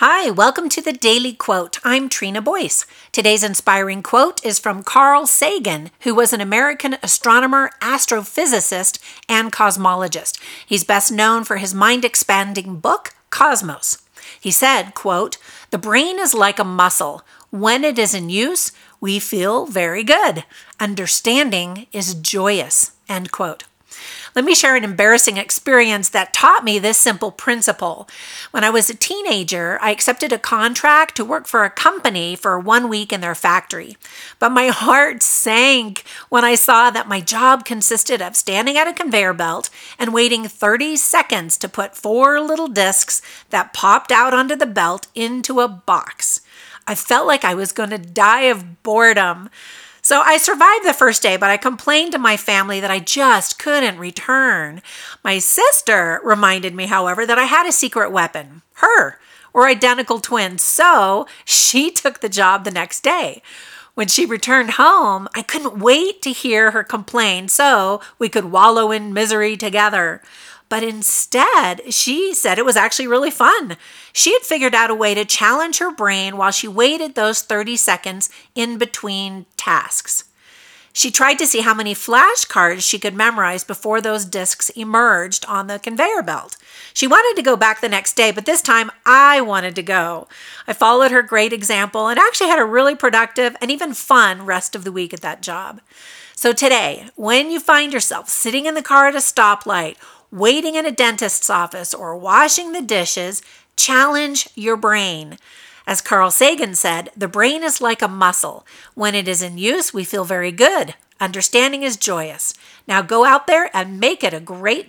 Hi, welcome to the Daily Quote. I'm Trina Boyce. Today's inspiring quote is from Carl Sagan, who was an American astronomer, astrophysicist, and cosmologist. He's best known for his mind-expanding book, Cosmos. He said, quote, "The brain is like a muscle. When it is in use, we feel very good. Understanding is joyous." End quote. Let me share an embarrassing experience that taught me this simple principle. When I was a teenager, I accepted a contract to work for a company for one week in their factory. But my heart sank when I saw that my job consisted of standing at a conveyor belt and waiting 30 seconds to put four little discs that popped out onto the belt into a box. I felt like I was going to die of boredom. So I survived the first day, but I complained to my family that I just couldn't return. My sister reminded me, however, that I had a secret weapon her. We're identical twins, so she took the job the next day. When she returned home, I couldn't wait to hear her complain so we could wallow in misery together. But instead, she said it was actually really fun. She had figured out a way to challenge her brain while she waited those 30 seconds in between tasks. She tried to see how many flashcards she could memorize before those discs emerged on the conveyor belt. She wanted to go back the next day, but this time I wanted to go. I followed her great example and actually had a really productive and even fun rest of the week at that job. So today, when you find yourself sitting in the car at a stoplight waiting in a dentist's office, or washing the dishes, challenge your brain. As Carl Sagan said, the brain is like a muscle. When it is in use, we feel very good. Understanding is joyous. Now go out there and make it a great